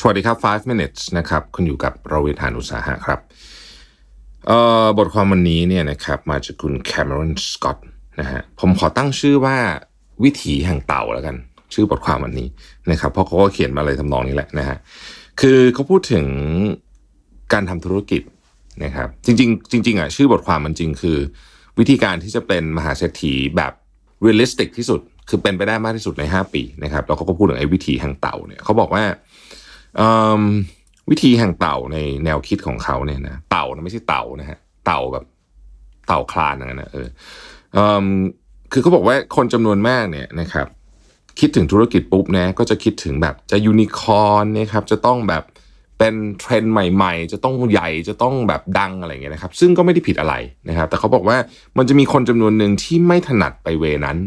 สวัสดีครับ 5 minutes นะครับ คุณอยู่กับเราวิทานอุตสาหะครับเอ่อบทความวันนี้เนี่ยนะครับมาจากคุณแคมรอนสกอตนะฮะผมขอตั้งชื่อว่าวิถีแห่งเต่าแล้วกัน ชื่อบทความวันนี้นะครับ เพราะเขาก็เขียนมาอะไรทำนองนี้แหละนะฮะคือเขาพูดถึงการทำธุรกิจนะครับจริงๆจริงๆอะชื่อบทความมันจริงคือ วิธีการที่จะเป็นมหาเศรษฐีแบบ realistic ที่สุด คือเป็นไปได้มากที่สุดใน 5 ปีนะครับแล้วเขาก็พูดถึงไอ้วิถีแห่งเต่าเนี่ยเขาบอกว่า วิถีแห่งเต่าในแนวคิดของเขาเนี่ยนะเต่านะไม่ใช่เต่านะฮะเต่าแบบเต่าคลานอย่างนั้นนะเออเอิ่มคือเขาบอกว่าคนจำนวนมากเนี่ยนะครับ คิดถึงธุรกิจปุ๊บนะก็จะคิดถึงแบบจะยูนิคอร์นนะครับจะต้องแบบเป็นเทรนด์ใหม่ๆ จะต้องใหญ่จะต้องแบบดังอะไรเงี้ยนะครับ ซึ่งก็ไม่ได้ผิดอะไรนะครับ แต่เขาบอกว่ามันจะมีคนจำนวนหนึ่งที่ไม่ถนัดไปเวนั้น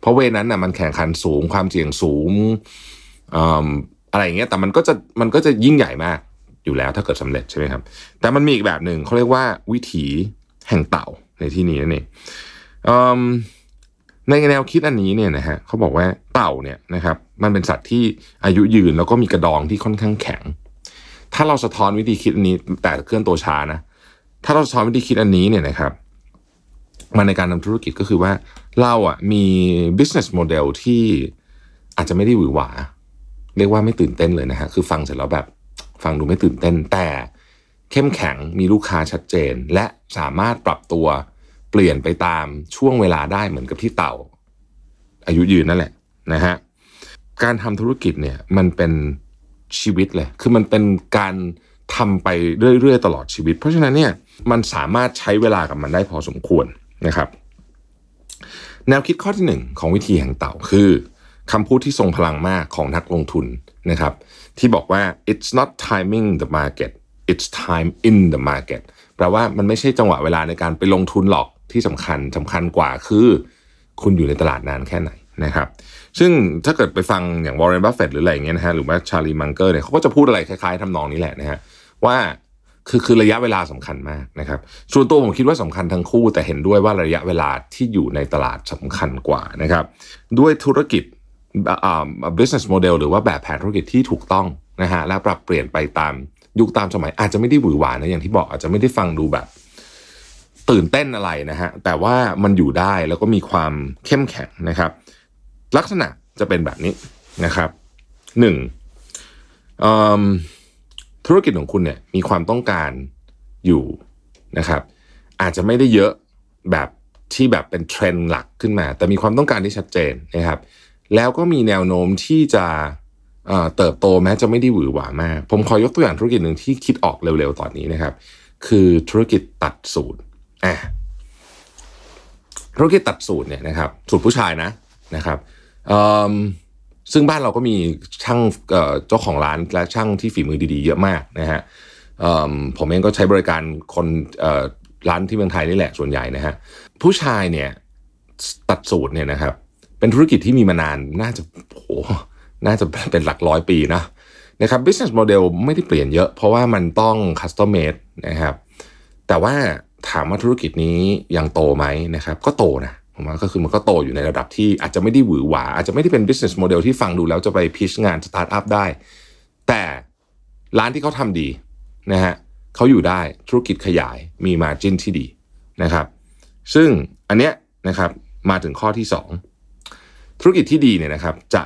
เพราะเวนั้นน่ะมันแข่งขันสูงความเสี่ยงสูง อะไรอย่างเงี้ยแต่มันก็จะมันก็จะยิ่งใหญ่มากอยู่แล้วถ้าเกิดสำเร็จใช่ไหมครับ แต่มันมีอีกแบบหนึ่งเขาเรียกว่าวิถีแห่งเต่าในที่นี้นั่นเองในแนวคิดอันนี้เนี่ยนะฮะเขาบอกว่าเต่าเนี่ยนะครับ มันเป็นสัตว์ที่อายุยืนแล้วก็มีกระดองที่ค่อนข้างแข็ง ถ้าเราสะท้อนวิธีคิดอันนี้แต่เคลื่อนตัวช้านะ ถ้าเราสะท้อนวิธีคิดอันนี้เนี่ยนะครับมาในการทำธุรกิจก็คือว่าเราอะมี business model ที่อาจจะไม่ได้หวือหวา เรียกว่าไม่ตื่นเต้นเลยนะฮะคือฟังเสร็จแล้วแบบฟังดูไม่ตื่นเต้น แต่เข้มแข็งมีลูกค้าชัดเจน และสามารถปรับตัวเปลี่ยนไปตามช่วงเวลาได้เหมือนกับที่เต่า อายุยืนนั่นแหละนะฮะการทำธุรกิจเนี่ยมันเป็นชีวิตเลย คือมันเป็นการทำไปเรื่อยๆตลอดชีวิต เพราะฉะนั้นเนี่ยมันสามารถใช้เวลากับมันได้พอสมควรนะครับ แนวคิดข้อที่หนึ่งของวิธีแห่งเต่าคือ คำพูดที่ทรงพลังมากของนักลงทุนนะครับ ที่บอกว่า it's not timing the market it's time in the market แปลว่ามันไม่ใช่จังหวะเวลาในการไปลงทุนหรอกที่สำคัญสำคัญกว่าคือ คุณอยู่ในตลาดนานแค่ไหนนะครับ ซึ่งถ้าเกิดไปฟังอย่างวอร์เรนบัฟเฟตหรืออะไรอย่างเงี้ยนะฮะหรือว่าชาลีมังเกอร์เนี่ยเขาก็จะพูดอะไรคล้ายๆทำนองนี้แหละนะฮะว่าคือคือระยะเวลาสำคัญมากนะครับ ส่วนตัวผมคิดว่าสำคัญทั้งคู่ แต่เห็นด้วยว่าระยะเวลาที่อยู่ในตลาดสำคัญกว่านะครับ ด้วยธุรกิจ business model หรือว่าแบบแผนธุรกิจที่ถูกต้องนะฮะและปรับเปลี่ยนไปตามยุคตามสมัย อาจจะไม่ได้หวือหวานะอย่างที่บอกอาจจะไม่ได้ฟังดูแบบ ตื่นเต้นอะไรนะฮะแต่ว่ามันอยู่ได้แล้วก็มีความเข้มแข็งนะครับ ลักษณะจะเป็นแบบนี้นะครับหนึ่งธุรกิจของคุณเนี่ยมีความต้องการอยู่นะครับ อาจจะไม่ได้เยอะแบบที่แบบเป็นเทรนด์หลักขึ้นมา แต่มีความต้องการที่ชัดเจนนะครับ แล้วก็มีแนวโน้มที่จะเติบโตแม้จะไม่ได้หวือหวามาก ผมขอยกตัวอย่างธุรกิจหนึ่งที่คิดออกเร็วๆตอนนี้นะครับ คือธุรกิจตัดสูตรอะธุรกิจตัดสูตรเนี่ยนะครับสูตรผู้ชายนะนะครับซึ่งบ้านเราก็มีช่างเจ้าของร้านและช่างที่ฝีมือดีๆ เยอะมากนะฮะผมเองก็ใช้บริการคนร้านที่เมืองไทยนี่แหละส่วนใหญ่นะฮะผู้ชายเนี่ยตัดสูตรเนี่ยนะครับ เป็นธุรกิจที่มีมานานน่าจะโหน่าจะเป็นหลักร้อยปีนะนะครับ business model ไม่ได้เปลี่ยนเยอะ เพราะว่ามันต้อง custom made นะครับ แต่ว่าถามว่าธุรกิจนี้ยังโตไหมนะครับ ก็โตนะผมว่าก็คือมันก็โตอยู่ในระดับที่อาจจะไม่ได้หวือหวา อาจจะไม่ได้เป็น business model ที่ฟังดูแล้วจะไปพิชงานสตาร์ทอัพได้ แต่ร้านที่เขาทำดีนะฮะเขาอยู่ได้ธุรกิจขยายมีมาจินที่ดีนะครับ ซึ่งอันเนี้ยนะครับมาถึงข้อที่ 2 ธุรกิจที่ดีเนี่ยนะครับจะ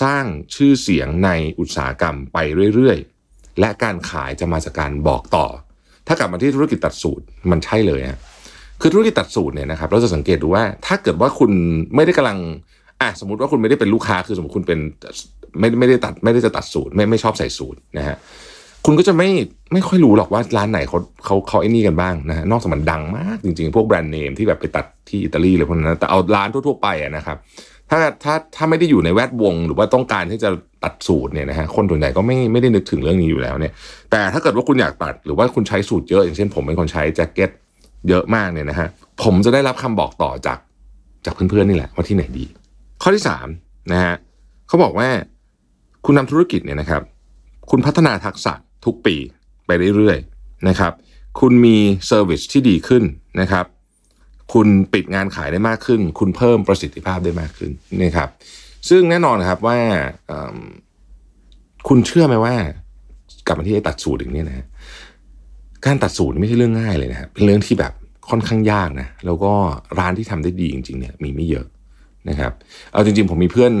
สร้างชื่อเสียงในอุตสาหกรรมไปเรื่อยๆ และการขายจะมาจากการบอกต่อ ถ้ากลับมาที่ธุรกิจตัดสูตรมันใช่เลยฮะคือธุรกิจตัดสูตรเนี่ยนะครับเราจะสังเกตดูว่าถ้าเกิดว่าคุณไม่ได้กำลังอะสมมติว่าคุณไม่ได้เป็นลูกค้าคือสมมติคุณเป็นไม่ไม่ได้ตัดไม่ได้จะตัดสูตรไม่ไม่ชอบใส่สูตรนะฮะคุณก็จะไม่ไม่ค่อยรู้หรอกว่าร้านไหนเขาเขาเขาไอ้นี่กันบ้างนะฮะนอกจากมันดังมากจริงๆ พวกแบรนด์เนมที่แบบไปตัดที่อิตาลีเลยพวกนั้นแต่เอาร้านทั่วๆไปอะนะครับ ถ้าถ้าถ้าไม่ได้อยู่ในแวดวง หรือว่าต้องการที่จะตัดสูตรเนี่ยนะฮะคนส่วนใหญ่ก็ไม่ไม่ได้นึกถึงเรื่องนี้อยู่แล้วเนี่ย แต่ถ้าเกิดว่าคุณอยากตัดหรือว่าคุณใช้สูตรเยอะ อย่างเช่น ผมเป็นคนใช้แจ็คเก็ตเยอะมากเนี่ยนะฮะผมจะได้รับคำบอกต่อจากจากเพื่อนๆนี่แหละว่าที่ไหนดี ข้อที่สามนะฮะเขาบอกว่าคุณทำธุรกิจเนี่ยนะครับ คุณพัฒนาทักษะทุกปีไปเรื่อยๆนะครับ คุณมีเซอร์วิสที่ดีขึ้นนะครับ คุณปิดงานขายได้มากขึ้น คุณเพิ่มประสิทธิภาพได้มากขึ้นนะครับ ซึ่งแน่นอนครับว่าคุณเชื่อไหมว่า กลับมาที่ตัดสูตรอย่างนี้นะการตัดสูตรไม่ใช่เรื่องง่ายเลยนะครับเป็นเรื่องที่แบบค่อนข้างยากนะแล้วก็ร้านที่ทำได้ดีจริง ๆ เนี่ยมีไม่เยอะนะครับ เอาจริง ๆ ผมมีเพื่อน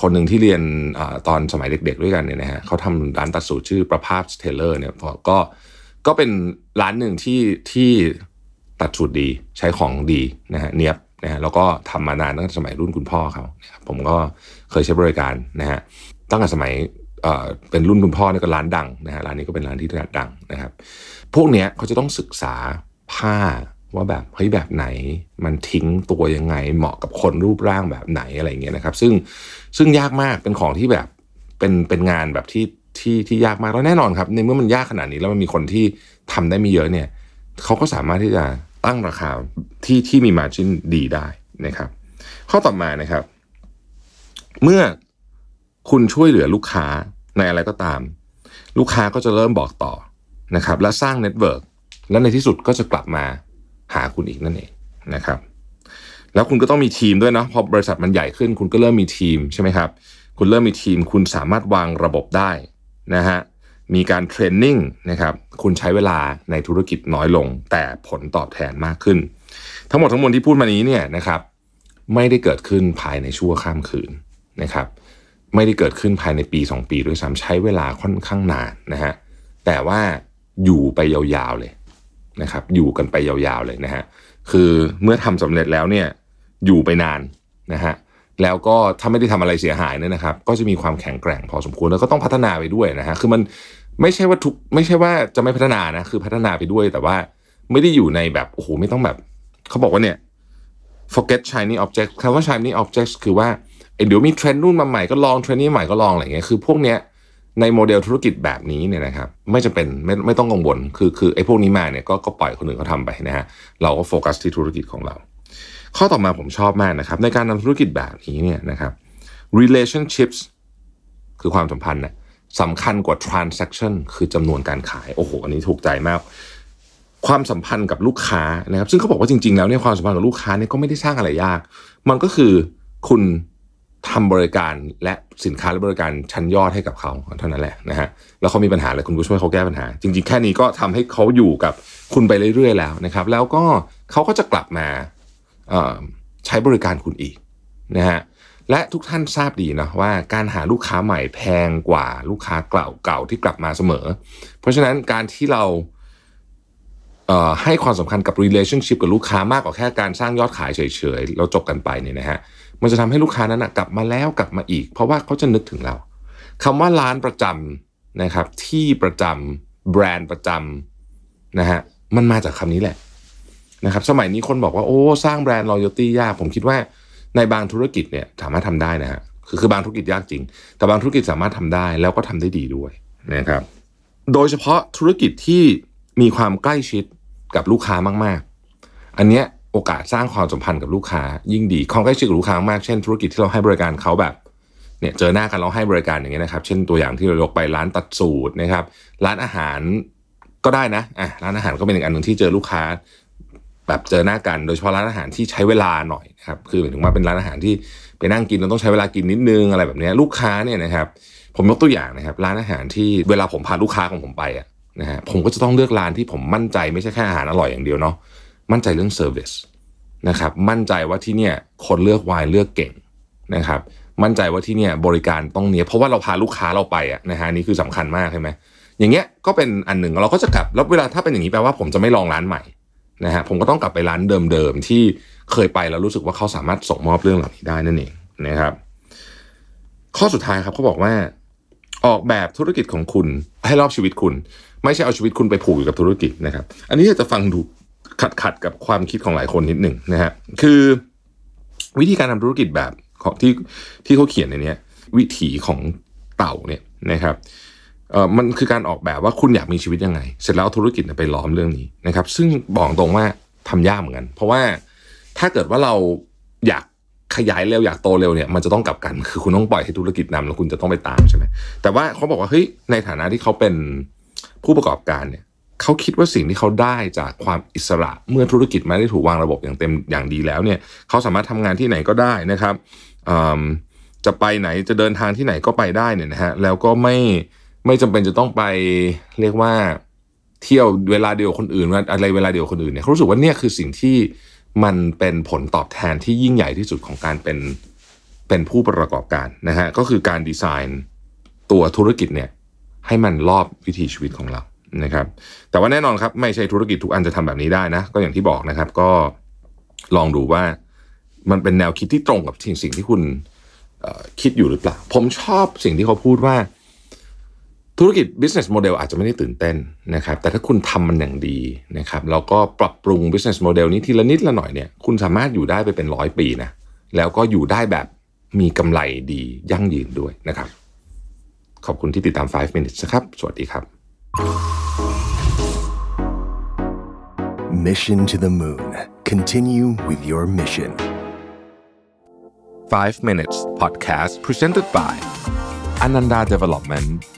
คนหนึ่งที่เรียนอตอนสมัยเด็ก ๆ ด้วยกันเนี่ยนะฮะเขาทำร้านตัดสูตรชื่อประภาพสเทเลอร์เนี่ยก็ก็เป็นร้านหนึ่งที่ที่ ตัดสูตรดีใช้ของดีนะฮะเนียบนะฮะแล้วก็ทำมานานตั้งแต่สมัยรุ่นคุณพ่อเขาผมก็เคยใช้บริการนะฮะตั้งแต่สมัยเป็นรุ่นคุณพ่อเนี่ยก็ร้านดังนะฮะร้านนี้ก็เป็นร้านที่ดังนะครับ พวกเนี้ยเขาจะต้องศึกษาผ้าว่าแบบเฮ้ยแบบไหนมันทิ้งตัวยังไงเหมาะกับคนรูปร่างแบบไหนอะไรเงี้ยนะครับ ซึ่งซึ่งยากมากเป็นของที่แบบเป็นเป็นงานแบบที่ที่ที่ยากมากแล้วแน่นอนครับ ในเมื่อมันยากขนาดนี้แล้วมันมีคนที่ทำได้ไม่เยอะเนี่ย เขาก็สามารถที่จะตั้งราคาที่ที่มี margin ดีได้นะครับ ข้อต่อมานะครับ เมื่อคุณช่วยเหลือลูกค้าในอะไรก็ตาม ลูกค้าก็จะเริ่มบอกต่อนะครับ และสร้าง network และในที่สุดก็จะกลับมาหาคุณอีกนั่นเองนะครับ แล้วคุณก็ต้องมีทีมด้วยเนาะพอบริษัทมันใหญ่ขึ้น คุณก็เริ่มมีทีมใช่ไหมครับ คุณเริ่มมีทีม คุณสามารถวางระบบได้นะฮะ มีการ trainingนะครับคุณใช้เวลาในธุรกิจน้อยลง แต่ผลตอบแทนมากขึ้น ทั้งหมดทั้งมวลที่พูดมานี้เนี่ยนะครับไม่ได้เกิดขึ้นภายในชั่วข้ามคืนนะครับไม่ได้เกิดขึ้นภายในปี 2 ปีด้วยซ้ำใช้เวลาค่อนข้างนานนะฮะแต่ว่าอยู่ไปยาวๆเลยนะครับอยู่กันไปยาวๆเลยนะฮะคือเมื่อทำสำเร็จแล้วเนี่ยอยู่ไปนานนะฮะ แล้วก็ถ้าไม่ได้ทำอะไรเสียหายเนี่ยนะครับ ก็จะมีความแข็งแกร่งพอสมควรแล้วก็ต้องพัฒนาไปด้วยนะฮะคือมันไม่ใช่ว่าทุกไม่ใช่ว่าจะไม่พัฒนานะคือพัฒนาไปด้วยแต่ว่าไม่ได้อยู่ในแบบโอ้โหไม่ต้องแบบเขาบอกว่าเนี่ย forget shiny object คำว่า shiny object คือว่าเดี๋ยวมีเทรนด์นู่นมาใหม่ก็ลองเทรนด์นี้ใหม่ก็ลองอะไรเงี้ยคือพวกเนี้ยในโมเดลธุรกิจแบบนี้เนี่ยนะครับไม่จำเป็นไม่ไม่ต้องกังวลคือคือไอ้พวกนี้มาเนี่ยก็ก็ปล่อยคนอื่นเขาทำไปนะฮะเราก็โฟกัสที่ธุรกิจของเรา ข้อต่อมาผมชอบมากนะครับ ในการทำธุรกิจแบบนี้เนี่ยนะครับ relationships คือความสัมพันธ์นะสำคัญกว่า transaction คือจำนวนการขาย โอ้โห อันนี้ถูกใจมาก ความสัมพันธ์กับลูกค้านะครับ ซึ่งเขาบอกว่าจริงๆ แล้วเนี่ยความสัมพันธ์กับลูกค้าเนี่ยก็ไม่ได้สร้างอะไรยาก มันก็คือคุณทำบริการและสินค้าและบริการชั้นยอดให้กับเขาเท่านั้นแหละนะฮะแล้วเขามีปัญหาอะไรคุณก็ช่วยเขาแก้ปัญหา จริง ๆ แค่นี้ก็ทำให้เขาอยู่กับคุณไปเรื่อยๆแล้วนะครับ แล้วก็เขาก็จะกลับมา ใช้บริการคุณอีกนะฮะและทุกท่านทราบดีนะว่าการหาลูกค้าใหม่แพงกว่าลูกค้าเก่าเก่าที่กลับมาเสมอ เพราะฉะนั้นการที่เราเให้ความสำคัญกับ relationship กับลูกค้ามากกว่าแค่การสร้างยอดขายเฉยๆ แล้วจบกันไปเนี่ยนะฮะมันจะทำให้ลูกค้านั้นนะกลับมาแล้วกลับมาอีก เพราะว่าเขาจะนึกถึงเราคำว่าร้านประจำนะครับที่ประจำแบรนด์ประจำนะฮะมันมาจากคำนี้แหละ นะครับสมัยนี้คนบอกว่าโอ้สร้างแบรนด์ loyalty ยาก ผมคิดว่าในบางธุรกิจเนี่ยสามารถทำได้นะฮะคือคือบางธุรกิจยากจริง แต่บางธุรกิจสามารถทำได้แล้วก็ทำได้ดีด้วยนะครับ โดยเฉพาะธุรกิจที่มีความใกล้ชิดกับลูกค้ามาก ๆ อันเนี้ยโอกาสสร้างความสัมพันธ์กับลูกค้ายิ่งดีความใกล้ชิดกับลูกค้ามากเช่น ธุรกิจที่เราให้บริการเขาแบบเนี่ยเจอหน้ากันเราให้บริการอย่างเงี้ยนะครับ เช่นตัวอย่างที่เรายกไปร้านตัดสูตรนะครับ ร้านอาหารก็ได้นะอะร้านอาหารก็เป็นอีกอันหนึ่งที่เจอลูกค้า แบบเจอหน้ากันโดยเฉพาะร้านอาหารที่ใช้เวลาหน่อยนะครับคือหมายถึงว่าเป็นร้านอาหารที่ไปนั่งกินเราต้องใช้เวลากินนิดนึงอะไรแบบนี้ลูกค้าเนี่ยนะครับผมยกตัวอย่างนะครับ ร้านอาหารที่เวลาผมพาลูกค้าของผมไปอะนะฮะผมก็จะต้องเลือกร้านที่ผมมั่นใจไม่ใช่แค่อาหารอร่อยอย่างเดียวเนาะมั่นใจเรื่องเซอร์วิสนะครับมั่นใจว่าที่เนี่ยคนเลือกไวน์เลือกเก่งนะครับมั่นใจว่าที่เนี่ยบริการต้องเนี้ยเพราะว่าเราพาลูกค้าเราไปอะนะฮะนี่คือสำคัญมากใช่ไหมอย่างเงี้ยก็เป็นอันหนึ่งเราก็จะกลับแล้วเวลาถ้าเป็นอย่างนี้แปลว่าผมจะไม่ลองร้านใหม่ นะฮะผมก็ต้องกลับไปร้านเดิมๆที่เคยไปแล้วรู้สึกว่าเขาสามารถส่งมอบเรื่องเหล่านี้ได้นั่นเองนะครับ ข้อสุดท้ายครับเขาบอกว่า ออกแบบธุรกิจของคุณให้รอบชีวิตคุณ ไม่ใช่เอาชีวิตคุณไปผูกอยู่กับธุรกิจนะครับ อันนี้จะฟังดูขัดขัดกับความคิดของหลายคนนิดหนึ่งนะฮะคือวิธีการทำธุรกิจแบบที่ที่เขาเขียนในนี้วิถีของเต่าเนี่ยนะครับ เออมันคือการออกแบบว่าคุณอยากมีชีวิตยังไง เสร็จแล้วธุรกิจไปล้อมเรื่องนี้นะครับ ซึ่งบอกตรงว่าทำยากเหมือนกัน เพราะว่าถ้าเกิดว่าเราอยากขยายเร็วอยากโตเร็วเนี่ยมันจะต้องกลับกัน คือคุณต้องปล่อยให้ธุรกิจนำแล้วคุณจะต้องไปตามใช่ไหมแต่ว่าเขาบอกว่าเฮ้ยในฐานะที่เขาเป็นผู้ประกอบการเนี่ยเขาคิดว่าสิ่งที่เขาได้จากความอิสระเมื่อธุรกิจไม่ได้ถูกวางระบบอย่างเต็มอย่างดีแล้วเนี่ยเขาสามารถทำงานที่ไหนก็ได้นะครับอืมจะไปไหนจะเดินทางที่ไหนก็ไปได้เนี่ยนะฮะแล้วก็ไม่ ไม่จำเป็นจะต้องไปเรียกว่าเที่ยวเวลาเดียวคนอื่นอะไรเวลาเดียวคนอื่นเนี่ยเขารู้สึกว่าเนี่ยคือสิ่งที่มันเป็นผลตอบแทนที่ยิ่งใหญ่ที่สุดของการเป็นเป็นผู้ประกอบการนะฮะก็คือการดีไซน์ตัวธุรกิจเนี่ยให้มันรอบวิถีชีวิตของเรานะครับ แต่ว่าแน่นอนครับไม่ใช่ธุรกิจทุกอันจะทำแบบนี้ได้นะ ก็อย่างที่บอกนะครับ ก็ลองดูว่ามันเป็นแนวคิดที่ตรงกับสิ่งสิ่งที่คุณคิดอยู่หรือเปล่า ผมชอบสิ่งที่เขาพูดว่า ธุรกิจ business model อาจจะไม่ได้ตื่นเต้นนะครับ แต่ถ้าคุณทำมันอย่างดีนะครับ แล้วก็ปรับปรุง business model นี้ทีละนิดละหน่อยเนี่ย คุณสามารถอยู่ได้ไปเป็นร้อยปีนะ แล้วก็อยู่ได้แบบมีกำไรดียั่งยืนด้วยนะครับ ขอบคุณที่ติดตาม 5 minutes นะครับ สวัสดีครับ Mission to the Moon. Continue with your mission. 5 minutes podcast presented by Ananda Development